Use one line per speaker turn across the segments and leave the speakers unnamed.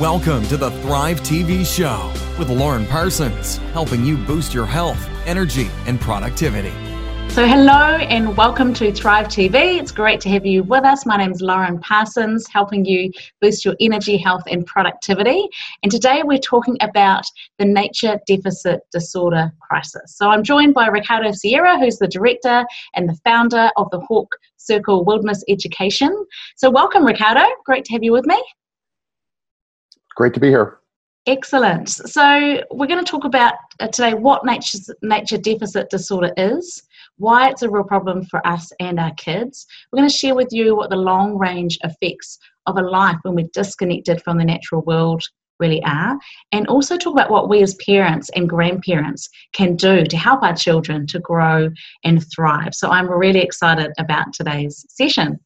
Welcome to the Thrive TV show with Lauren Parsons, helping you boost your health, energy, and productivity.
So, hello and welcome to Thrive TV. It's great to have you with us. My name is Lauren Parsons, helping you boost your energy, health, and productivity. And today we're talking about the nature deficit disorder crisis. So, I'm joined by Ricardo Sierra, who's the director and the founder of the Hawk Circle Wilderness Education. So, welcome, Ricardo. Great to have you with me.
Great to be here.
Excellent. So we're going to talk about uh, today what nature nature deficit disorder is, why it's a real problem for us and our kids. We're going to share with you what the long range effects of a life when we're disconnected from the natural world really are, and also talk about what we as parents and grandparents can do to help our children to grow and thrive. So I'm really excited about today's session.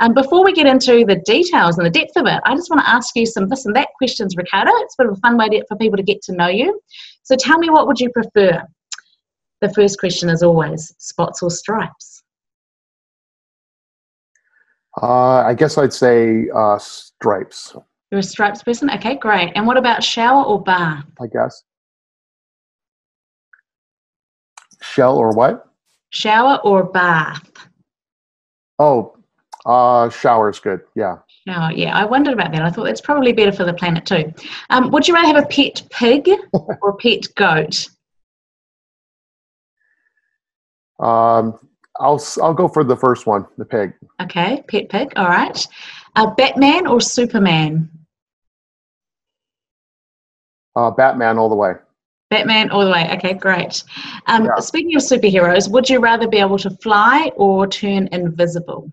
Um, before we get into the details and the depth of it, I just want to ask you some this and that questions, Ricardo. It's a bit of a fun way for people to get to know you. So tell me, what would you prefer? The first question is always spots or stripes?
Uh, I guess I'd say uh, stripes.
You're a stripes person? Okay, great. And what about shower or bath?
I guess. Shell or what?
Shower or bath?
Oh, uh, shower is good. Yeah.
Shower, yeah. I wondered about that. I thought it's probably better for the planet too. Um, would you rather have a pet pig or a pet goat?
Um, I'll I'll go for the first one, the pig.
Okay, pet pig. All right. Uh, Batman or Superman?
Uh, Batman all the way.
Batman all the way. Okay, great. Um, yeah. Speaking of superheroes, would you rather be able to fly or turn invisible?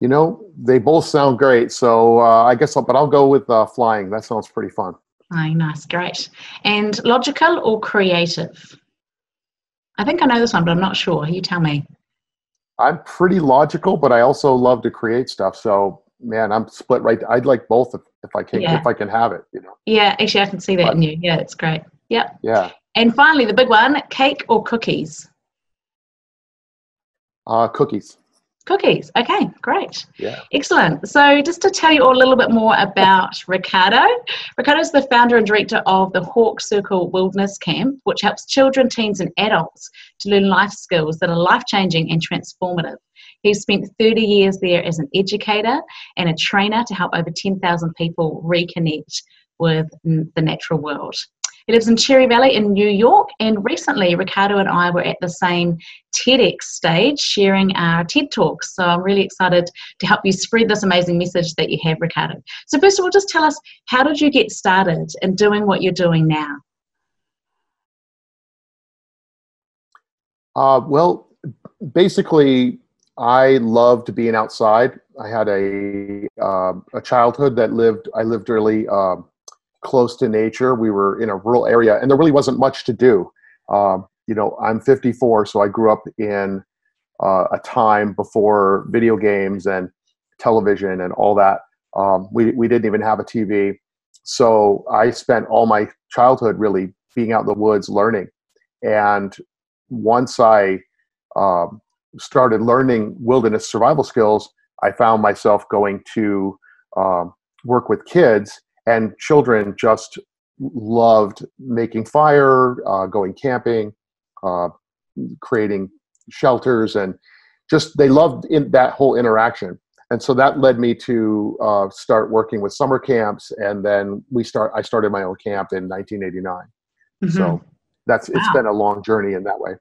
You know, they both sound great. So uh, I guess, I'll, but I'll go with uh, flying. That sounds pretty fun.
Flying, nice, great. And logical or creative? I think I know this one, but I'm not sure. You tell me.
I'm pretty logical, but I also love to create stuff. So man, I'm split right. I'd like both if, if I can, yeah. if I can have it, you know?
Yeah, actually I can see that but, in you. Yeah, it's great. Yep.
Yeah.
And finally, the big one, cake or cookies?
Uh, cookies.
Cookies. Okay, great.
Yeah.
Excellent. So, just to tell you all a little bit more about Ricardo, Ricardo is the founder and director of the Hawk Circle Wilderness Camp, which helps children, teens, and adults to learn life skills that are life changing and transformative. He spent 30 years there as an educator and a trainer to help over 10,000 people reconnect with the natural world. He lives in Cherry Valley in New York, and recently Ricardo and I were at the same TEDx stage sharing our TED Talks. So I'm really excited to help you spread this amazing message that you have, Ricardo. So, first of all, just tell us how did you get started in doing what you're doing now?
Uh, well, basically, I loved being outside. I had a uh, a childhood that lived. I lived really uh, close to nature. We were in a rural area, and there really wasn't much to do. Um, you know, I'm 54, so I grew up in uh, a time before video games and television and all that. Um, we we didn't even have a TV, so I spent all my childhood really being out in the woods learning. And once I um, started learning wilderness survival skills, I found myself going to um, work with kids, and children just loved making fire, uh, going camping, uh, creating shelters, and just they loved in that whole interaction. And so that led me to uh, start working with summer camps, and then we start. I started my own camp in 1989. Mm-hmm. So that's wow. it's been a long journey in that way.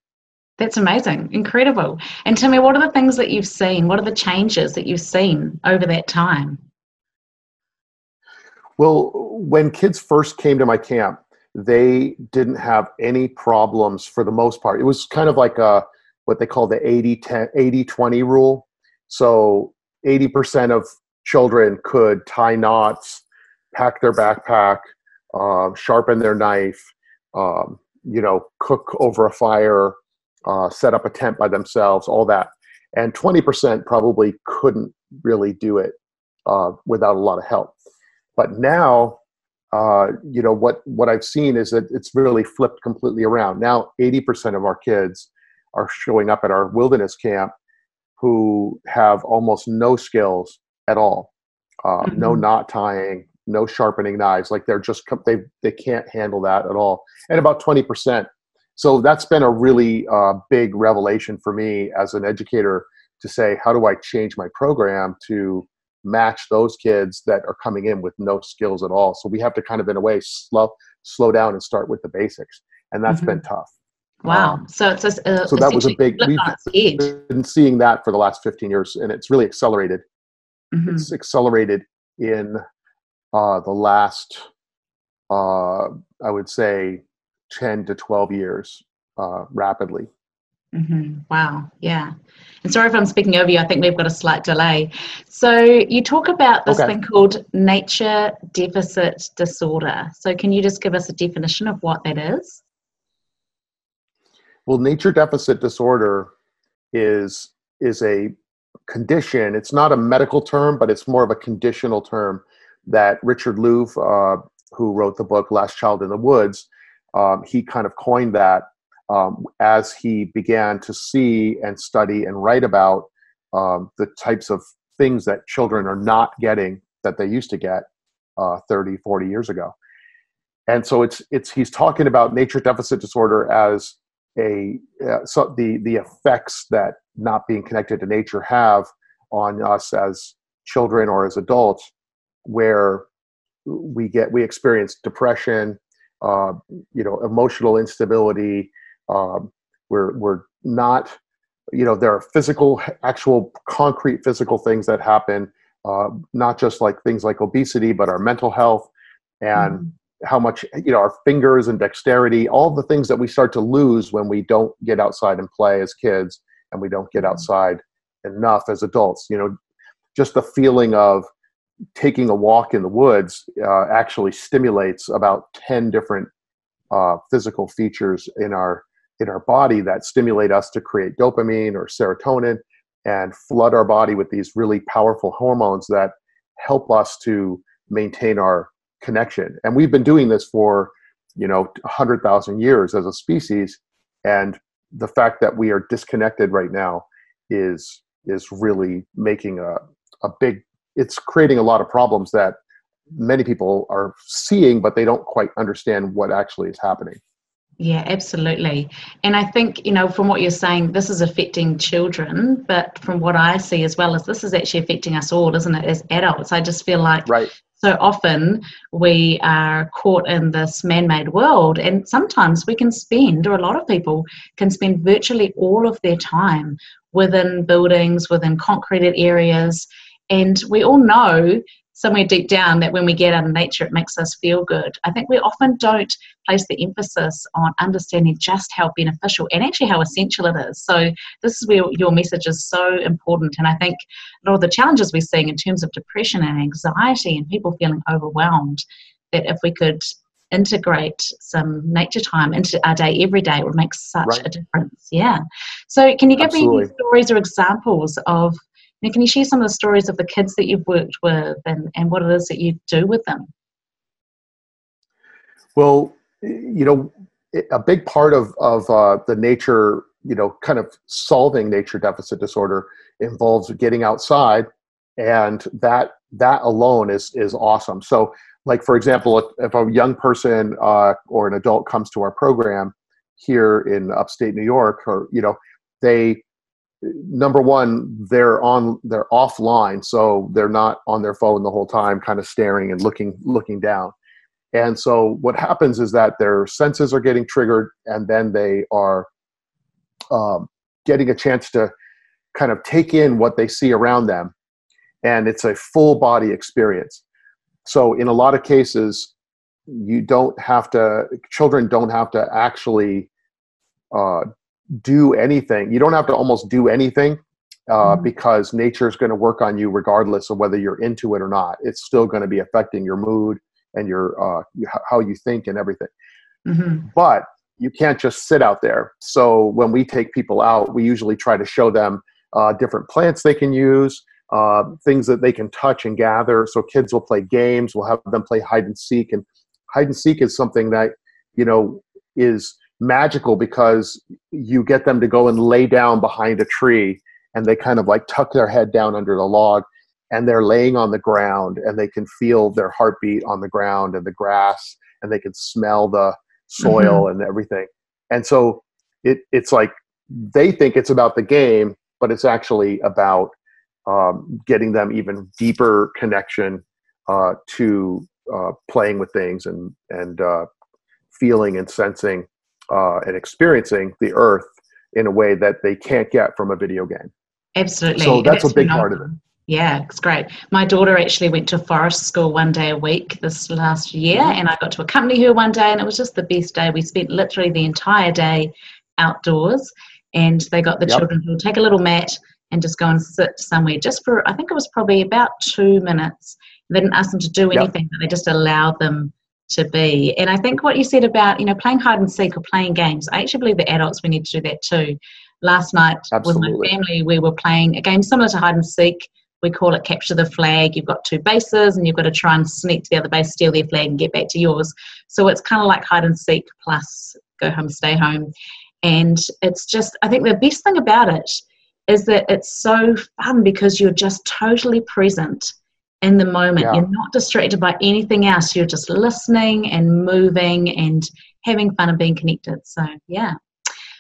That's amazing, incredible. And tell me, what are the things that you've seen? What are the changes that you've seen over that time?
Well, when kids first came to my camp, they didn't have any problems for the most part. It was kind of like a what they call the 80 10, 80 20 rule. So 80% of children could tie knots, pack their backpack, uh, sharpen their knife, um, you know, cook over a fire, uh, set up a tent by themselves, all that. And 20% probably couldn't really do it uh, without a lot of help. But now, uh, you know, what, what I've seen is that it's really flipped completely around. Now, 80% of our kids are showing up at our wilderness camp who have almost no skills at all. Uh, mm-hmm. No knot tying, no sharpening knives. Like they're just they they can't handle that at all. And about twenty percent. So that's been a really uh, big revelation for me as an educator to say, how do I change my program to match those kids that are coming in with no skills at all? So we have to kind of, in a way, slow slow down and start with the basics, and that's mm-hmm. been tough.
Wow! Um, so it's a,
uh, so that was a big. We've been seeing that for the last fifteen years, and it's really accelerated. Mm-hmm. It's accelerated in uh, the last, uh, I would say, ten to twelve years, uh, rapidly.
Mm-hmm. Wow. Yeah. And sorry if I'm speaking over you. I think we've got a slight delay. So you talk about this okay. thing called nature deficit disorder. So can you just give us a definition of what that is?
Well, nature deficit disorder is is a condition. It's not a medical term, but it's more of a conditional term that Richard Louv, uh, who wrote the book Last Child in the Woods, um, he kind of coined that um, as he began to see and study and write about um, the types of things that children are not getting that they used to get uh, 30, 40 years ago. And so it's it's he's talking about nature deficit disorder as a uh, so the the effects that not being connected to nature have on us as children or as adults where we get we experience depression uh, you know emotional instability um, we're we're not you know there are physical actual concrete physical things that happen uh, not just like things like obesity but our mental health and mm-hmm how much you know our fingers and dexterity all the things that we start to lose when we don't get outside and play as kids and we don't get mm-hmm. outside enough as adults you know just the feeling of taking a walk in the woods uh, actually stimulates about 10 different uh, physical features in our in our body that stimulate us to create dopamine or serotonin and flood our body with these really powerful hormones that help us to maintain our connection. And we've been doing this for, you know, 100,000 years as a species. And the fact that we are disconnected right now is is really making a, a big it's creating a lot of problems that many people are seeing but they don't quite understand what actually is happening
yeah, absolutely. And I think, you know, from what you're saying, this is affecting children, but from what I see as well is this is actually affecting us all, isn't it, as adults? I just feel like
right
so often we are caught in this man made world, and sometimes we can spend, or a lot of people can spend virtually all of their time within buildings, within concreted areas. And we all know somewhere deep down that when we get out in nature, it makes us feel good. I think we often don't place the emphasis on understanding just how beneficial and actually how essential it is. So, this is where your message is so important. And I think a lot of the challenges we're seeing in terms of depression and anxiety and people feeling overwhelmed, that if we could integrate some nature time into our day every day, it would make such right. a difference. Yeah. So, can you give Absolutely. me stories or examples of now, can you share some of the stories of the kids that you've worked with and, and what it is that you do with them?
Well, you know, a big part of, of uh, the nature, you know, kind of solving nature deficit disorder involves getting outside and that that alone is is awesome so like for example if, a young person uh, or an adult comes to our program here in upstate new york or you know they number one they're on they're offline so they're not on their phone the whole time kind of staring and looking looking down. And so what happens is that their senses are getting triggered and then they are um, getting a chance to kind of take in what they see around them and it's a full body experience. So in a lot of cases you don't have to children don't have to actually uh, do anything. You don't have to almost do anything uh, mm-hmm. because nature is going to work on you regardless of whether you're into it or not. It's still going to be affecting your mood and your uh, how you think and everything. Mm-hmm. But you can't just sit out there. So when we take people out, we usually try to show them uh, different plants they can use, uh, things that they can touch and gather. So kids will play games. We'll have them play hide and seek, and hide and seek is something that you know is magical because you get them to go and lay down behind a tree and they kind of like tuck their head down under the log and they're laying on the ground and they can feel their heartbeat on the ground and the grass and they can smell the soil mm-hmm. and everything and so it, it's like they think it's about the game but it's actually about um, getting them even deeper connection uh, to uh, playing with things and and uh, feeling and sensing uh, and experiencing the earth in a way that they can't get from a video game.
Absolutely.
So that's, that's a big part of it.
Yeah, it's great. My daughter actually went to forest school one day a week this last year, mm-hmm. and I got to accompany her one day, and it was just the best day. We spent literally the entire day outdoors, and they got the yep. children to take a little mat and just go and sit somewhere just for, I think it was probably about two minutes. They didn't ask them to do anything, yep. but they just allowed them to be. And I think what you said about, you know, playing hide and seek or playing games, I actually believe that adults, we need to do that too. Last night Absolutely. with my family, we were playing a game similar to hide and seek. We call it capture the flag. You've got two bases and you've got to try and sneak to the other base, steal their flag, and get back to yours. So it's kind of like hide and seek plus go home, stay home. And it's just, I think the best thing about it is that it's so fun because you're just totally present in the moment. Yeah. You're not distracted by anything else. You're just listening and moving and having fun and being connected. So, yeah.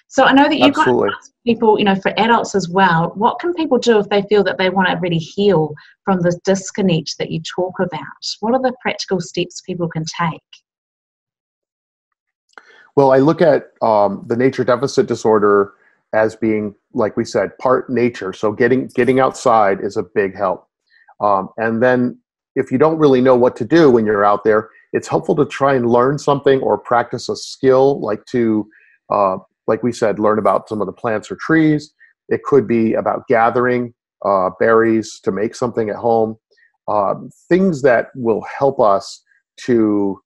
So I know that you've Absolutely. got people, you know, for adults as well. What can people do if they feel that they want to really heal from this disconnect that you talk about? What are the practical steps people can take?
Well, I look at um, the nature deficit disorder as being, like we said, part nature. So getting getting outside is a big help. Um, and then if you don't really know what to do when you're out there, it's helpful to try and learn something or practice a skill, like to, uh, like we said, learn about some of the plants or trees. It could be about gathering uh, berries to make something at home. Uh, things that will help us to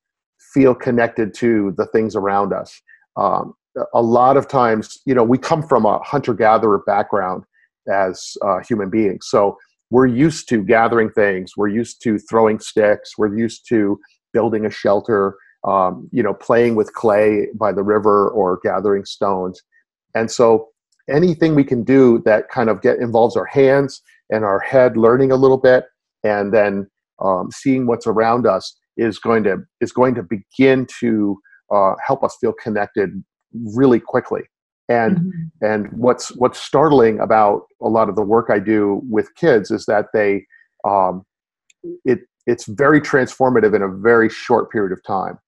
feel connected to the things around us. Um, a lot of times, you know, we come from a hunter gatherer background as uh, human beings. So we're used to gathering things. We're used to throwing sticks. We're used to building a shelter um, you know playing with clay by the river or gathering stones. And so anything we can do that kind of get involves our hands and our head learning a little bit and then um, seeing what's around us is going to is going to begin to uh, help us feel connected really quickly and mm-hmm. and what's what's startling about a lot of the work I do with kids is that they um, it it's very transformative in a very short period of time.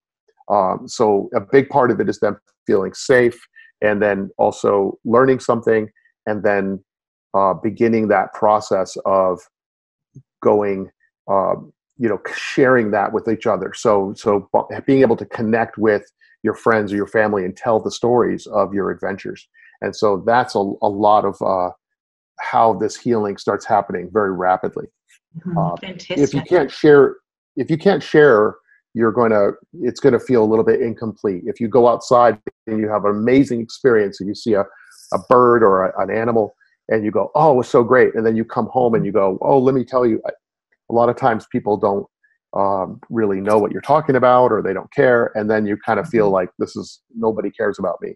Um, so a big part of it is them feeling safe, and then also learning something, and then uh, beginning that process of going, uh, you know, sharing that with each other. So so being able to connect with your friends or your family and tell the stories of your adventures. And so that's a, a lot of uh, how this healing starts happening very rapidly.
Mm-hmm. Uh,
if you can't share, if you can't share, you're going to, it's going to feel a little bit incomplete. If you go outside and you have an amazing experience and you see a, a bird or a, an animal and you go, oh, it was so great. And then you come home and you go, oh, let me tell you, a lot of times people don't um, really know what you're talking about or they don't care and then you kind of feel mm-hmm. like this is nobody cares about me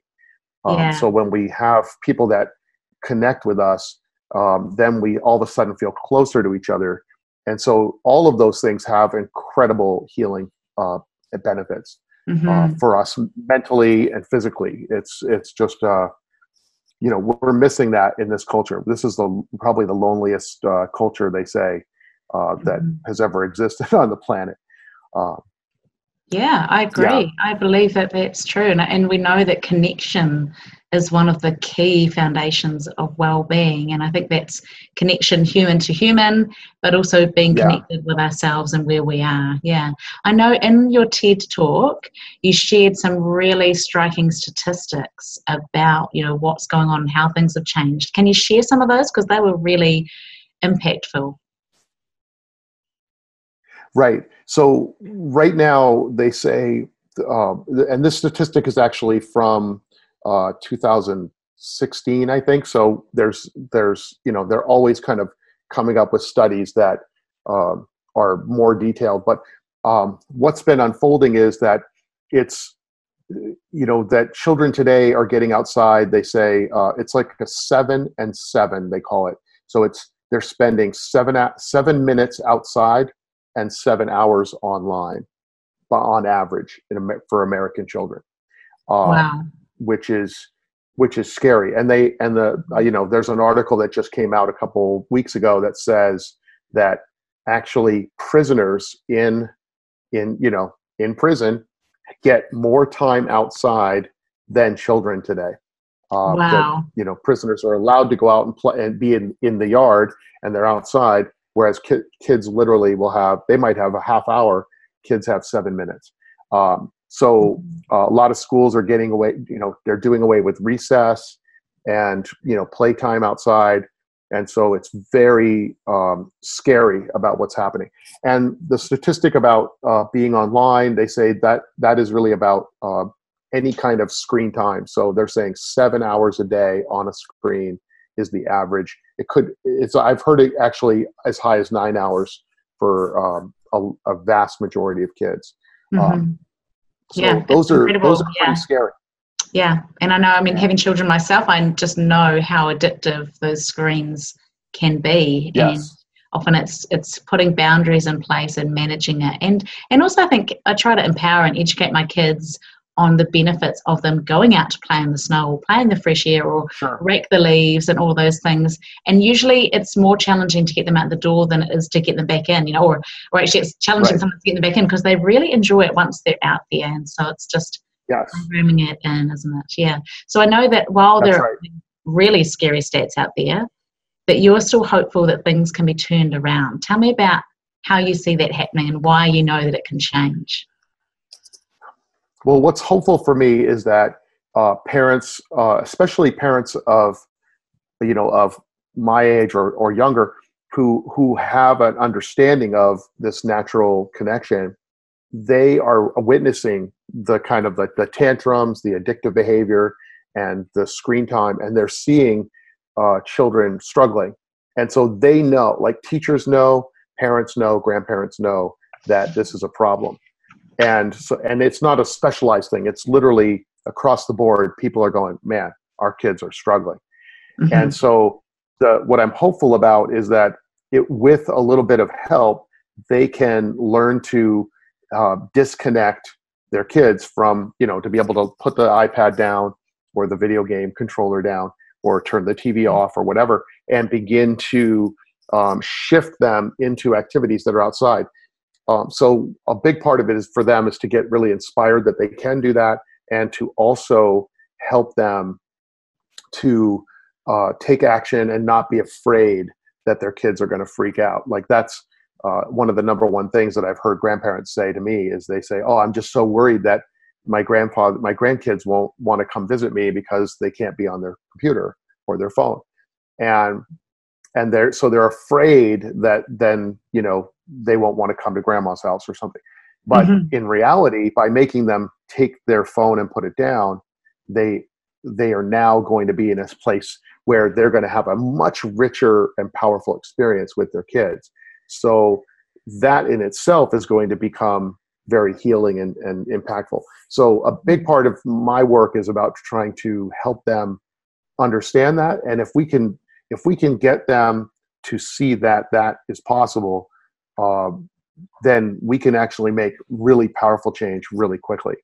um, yeah. so when we have people that connect with us um, then we all of a sudden feel closer to each other and so all of those things have incredible healing uh, benefits uh, mm-hmm. uh, for us mentally and physically it's it's just uh, you know we're missing that in this culture this is the probably the loneliest uh, culture they say uh, that mm-hmm. has ever existed on the planet. Uh,
yeah, I agree. Yeah. I believe that that's true. And, and we know that connection is one of the key foundations of well-being and i think that's connection human to human but also being yeah. connected with ourselves and where we are yeah i know in your ted talk you shared some really striking statistics about you know what's going on and how things have changed can you share some of those because they were really impactful
Right. So right now they say, uh, and this statistic is actually from uh, 2016, I think. So there's there's you know they're always kind of coming up with studies that uh, are more detailed. But um, what's been unfolding is that it's you know that children today are getting outside they say uh, it's like a seven and seven they call it so it's they're spending seven seven minutes outside and seven hours online on average in, for american children
uh, wow.
which is which is scary and they and the uh, you know there's an article that just came out a couple weeks ago that says that actually prisoners in in you know in prison get more time outside than children today.
Uh, wow. That,
you know, prisoners are allowed to go out and play and be in, in the yard and they're outside, whereas ki- kids literally will have, they might have a half hour, kids have seven minutes. Um, so uh, a lot of schools are getting away, you know, they're doing away with recess and, you know, playtime outside. And so it's very um, scary about what's happening. And the statistic about uh, being online they say that that is really about uh, any kind of screen time. So they're saying seven hours a day on a screen is the average it could it's i've heard it actually as high as nine hours for um, a, a, vast majority of kids
mm-hmm. um,
so yeah, those are those are pretty yeah. scary
yeah, and I know. I mean, having children myself, I just know how addictive those screens can be.
Yes.
And often it's it's putting boundaries in place and managing it, and and also I think I try to empower and educate my kids on the benefits of them going out to play in the snow or play in the fresh air or
sure.
rake the leaves and all those things. And usually it's more challenging to get them out the door than it is to get them back in, you know, or, or actually it's challenging right. sometimes to get them back in because they really enjoy it once they're out there. And so it's just
yes.
programming it in, isn't it? Yeah. So I know that while That's there are really scary stats out there, that you're still hopeful that things can be turned around. Tell me about how you see that happening and why you know that it can change.
Well, what's hopeful for me is that uh, parents, uh, especially parents of, you know, of my age or, or younger, who who have an understanding of this natural connection, they are witnessing the kind of the, the tantrums, the addictive behavior, and the screen time, and they're seeing uh, children struggling. And so they know, like teachers know, parents know, grandparents know that this is a problem. And so, and it's not a specialized thing. It's literally across the board. People are going, man, our kids are struggling. Mm-hmm. And so, the what I'm hopeful about is that it, with a little bit of help, they can learn to uh, disconnect their kids from you know to be able to put the ipad down or the video game controller down or turn the tv mm-hmm. off or whatever and begin to um, shift them into activities that are outside um, so a big part of it is for them is to get really inspired that they can do that and to also help them to uh, take action and not be afraid that their kids are going to freak out. Like that's uh, one of the number one things that I've heard grandparents say to me is they say, "Oh, I'm just so worried that my grandfather, my grandkids won't want to come visit me because they can't be on their computer or their phone," and and they're so they're afraid that then you know they won't want to come to grandma's house or something. But mm-hmm. in reality, by making them take their phone and put it down, they they are now going to be in a place where they're going to have a much richer and powerful experience with their kids so that in itself is going to become very healing and, and impactful. So a big part of my work is about trying to help them understand that. And if we can, if we can get them to see that that is possible, uh, then we can actually make really powerful change really quickly.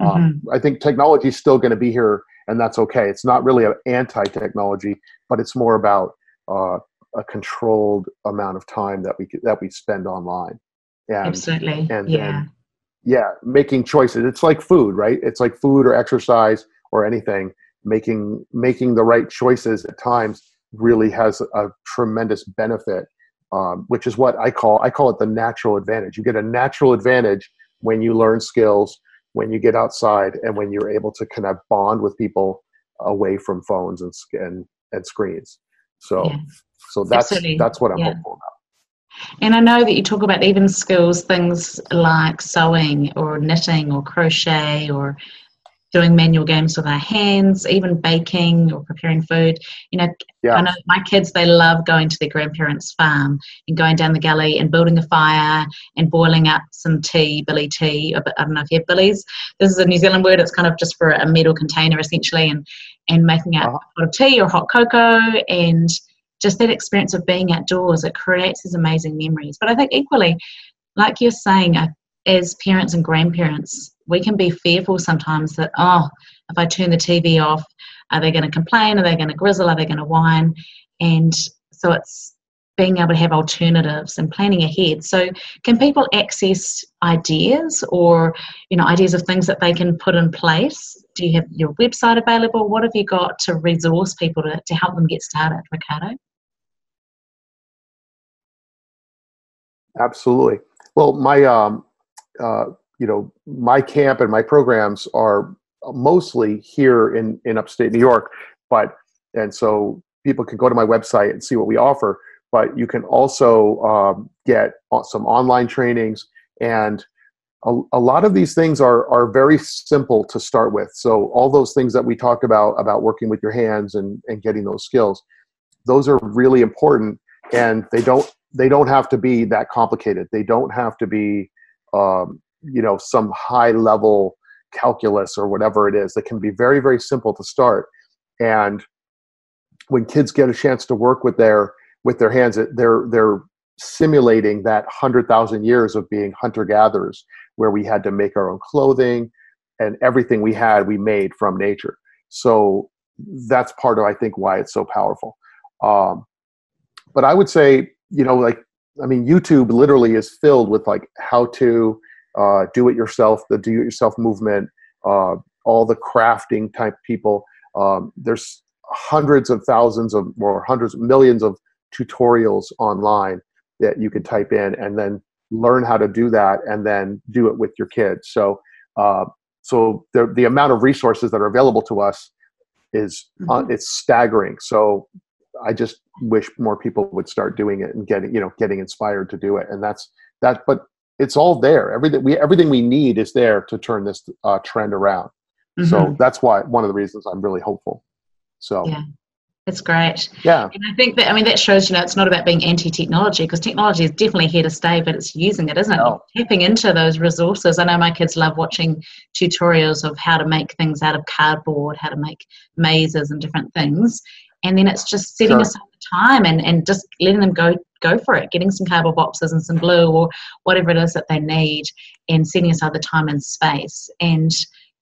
Um, mm-hmm. Um, I think technology is still going to be here, and that's okay. It's not really an anti-technology, but it's more about uh, a controlled amount of time that we that we spend online.
And, Absolutely. And yeah.
Yeah, making choices. It's like food, right? It's like food or exercise or anything. Making making the right choices at times really has a tremendous benefit, um, which is what I call I call it the natural advantage. You get a natural advantage when you learn skills, when you get outside, and when you're able to kind of bond with people away from phones and and, and screens. So yeah. So that's Absolutely. that's what I'm yeah. hopeful about.
And I know that you talk about even skills, things like sewing or knitting or crochet or doing manual games with our hands, even baking or preparing food. You know, yeah. I know my kids, they love going to their grandparents' farm and going down the gully and building a fire and boiling up some tea, billy tea. I don't know if you have billies. This is a New Zealand word. It's kind of just for a metal container essentially and, and making out uh-huh. a pot of tea or hot cocoa and just that experience of being outdoors. It creates these amazing memories. But I think equally, like you're saying, as parents and grandparents, we can be fearful sometimes that, oh, if I turn the TV off, are they going to complain? Are they going to grizzle? Are they going to whine? And so it's being able to have alternatives and planning ahead. So, can people access ideas or you know ideas of things that they can put in place? Do you have your website available? What have you got to resource people to, to help them get started, Ricardo?
Absolutely. Well, my um, uh, you know, my camp and my programs are mostly here in in upstate New York, but and so people can go to my website and see what we offer. But you can also um, get some online trainings, and a, a lot of these things are are very simple to start with. So all those things that we talked about about working with your hands and and getting those skills, those are really important, and they don't they don't have to be that complicated. They don't have to be um, you know some high level calculus or whatever it is that can be very very simple to start. And when kids get a chance to work with their with their hands they're they're simulating that 100,000 years of being hunter gatherers where we had to make our own clothing and everything we had we made from nature. So that's part of i think why it's so powerful. Um, but i would say you know like i mean youtube literally is filled with like how to uh, do it yourself, the do it yourself movement, uh, all the crafting type people. Um, there's hundreds of thousands of or hundreds of millions of tutorials online that you can type in and then learn how to do that and then do it with your kids. So, uh, so the, the amount of resources that are available to us is uh, mm-hmm. it's staggering. So I just wish more people would start doing it and getting you know getting inspired to do it. And that's that. But it's all there. Everything we everything we need is there to turn this uh, trend around. Mm-hmm. So that's why one of the reasons I'm really hopeful. So
yeah, it's great.
Yeah,
and I think that I mean that shows you know it's not about being anti-technology because technology is definitely here to stay, but it's using it, isn't it? No. Tapping into those resources. I know my kids love watching tutorials of how to make things out of cardboard, how to make mazes and different things, and then it's just setting sure. aside the time and and just letting them go go for it, getting some cardboard boxes and some glue or whatever it is that they need, and setting aside the time and space. And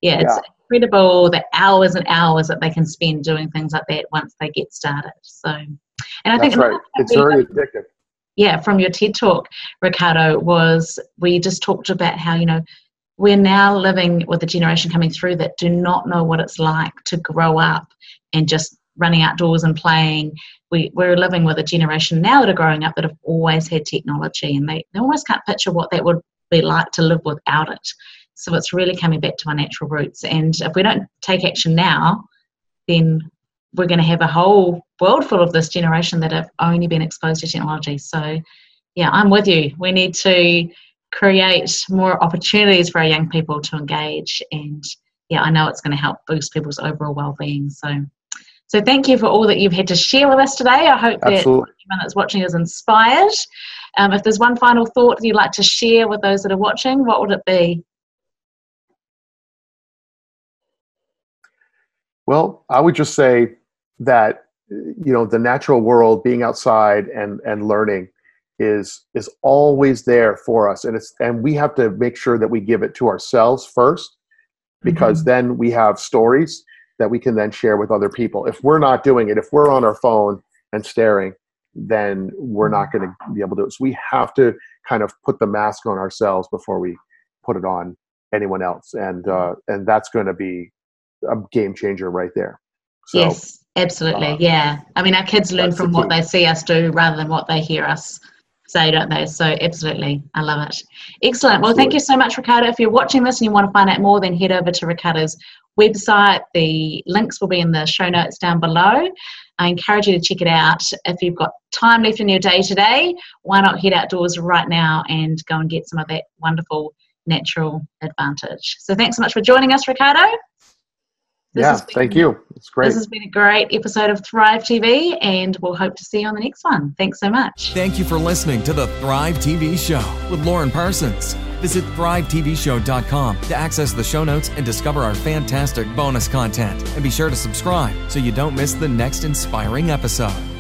yeah, it's yeah. incredible the hours and hours that they can spend doing things like that once they get started. So, and I
That's
think
right. it's very addictive.
Yeah, from your TED talk, Ricardo, was we just talked about how you know we're now living with a generation coming through that do not know what it's like to grow up and just running outdoors and playing. We, we're living with a generation now that are growing up that have always had technology and they, they almost can't picture what that would be like to live without it. So it's really coming back to our natural roots. And if we don't take action now, then we're going to have a whole world full of this generation that have only been exposed to technology. So, yeah, I'm with you. We need to create more opportunities for our young people to engage. And yeah, I know it's going to help boost people's overall well-being. So, so thank you for all that you've had to share with us today. I hope Absolutely. that everyone that's watching is inspired. Um, if there's one final thought you'd like to share with those that are watching, what would it be?
Well, I would just say that you know the natural world, being outside and and learning, is is always there for us, and it's and we have to make sure that we give it to ourselves first, because mm-hmm. then we have stories that we can then share with other people. If we're not doing it, if we're on our phone and staring, then we're not going to be able to. Do it. So we have to kind of put the mask on ourselves before we put it on anyone else, and uh, and that's going to be a game changer right there.
So, yes, absolutely. Uh, yeah, I mean, our kids learn from the what they see us do rather than what they hear us say, don't they? So absolutely, I love it. Excellent. Well, thank you so much, Ricardo. If you're watching this and you want to find out more, then head over to Ricardo's website. The links will be in the show notes down below. I encourage you to check it out. If you've got time left in your day today, why not head outdoors right now and go and get some of that wonderful natural advantage. So thanks so much for joining us, Ricardo. This
yeah,
been-
thank you. It's great.
This has been a great episode of Thrive TV, and we'll hope to see you on the next one. Thanks so much.
Thank you for listening to the Thrive TV Show with Lauren Parsons. Visit thrivetvshow.com to access the show notes and discover our fantastic bonus content. And be sure to subscribe so you don't miss the next inspiring episode.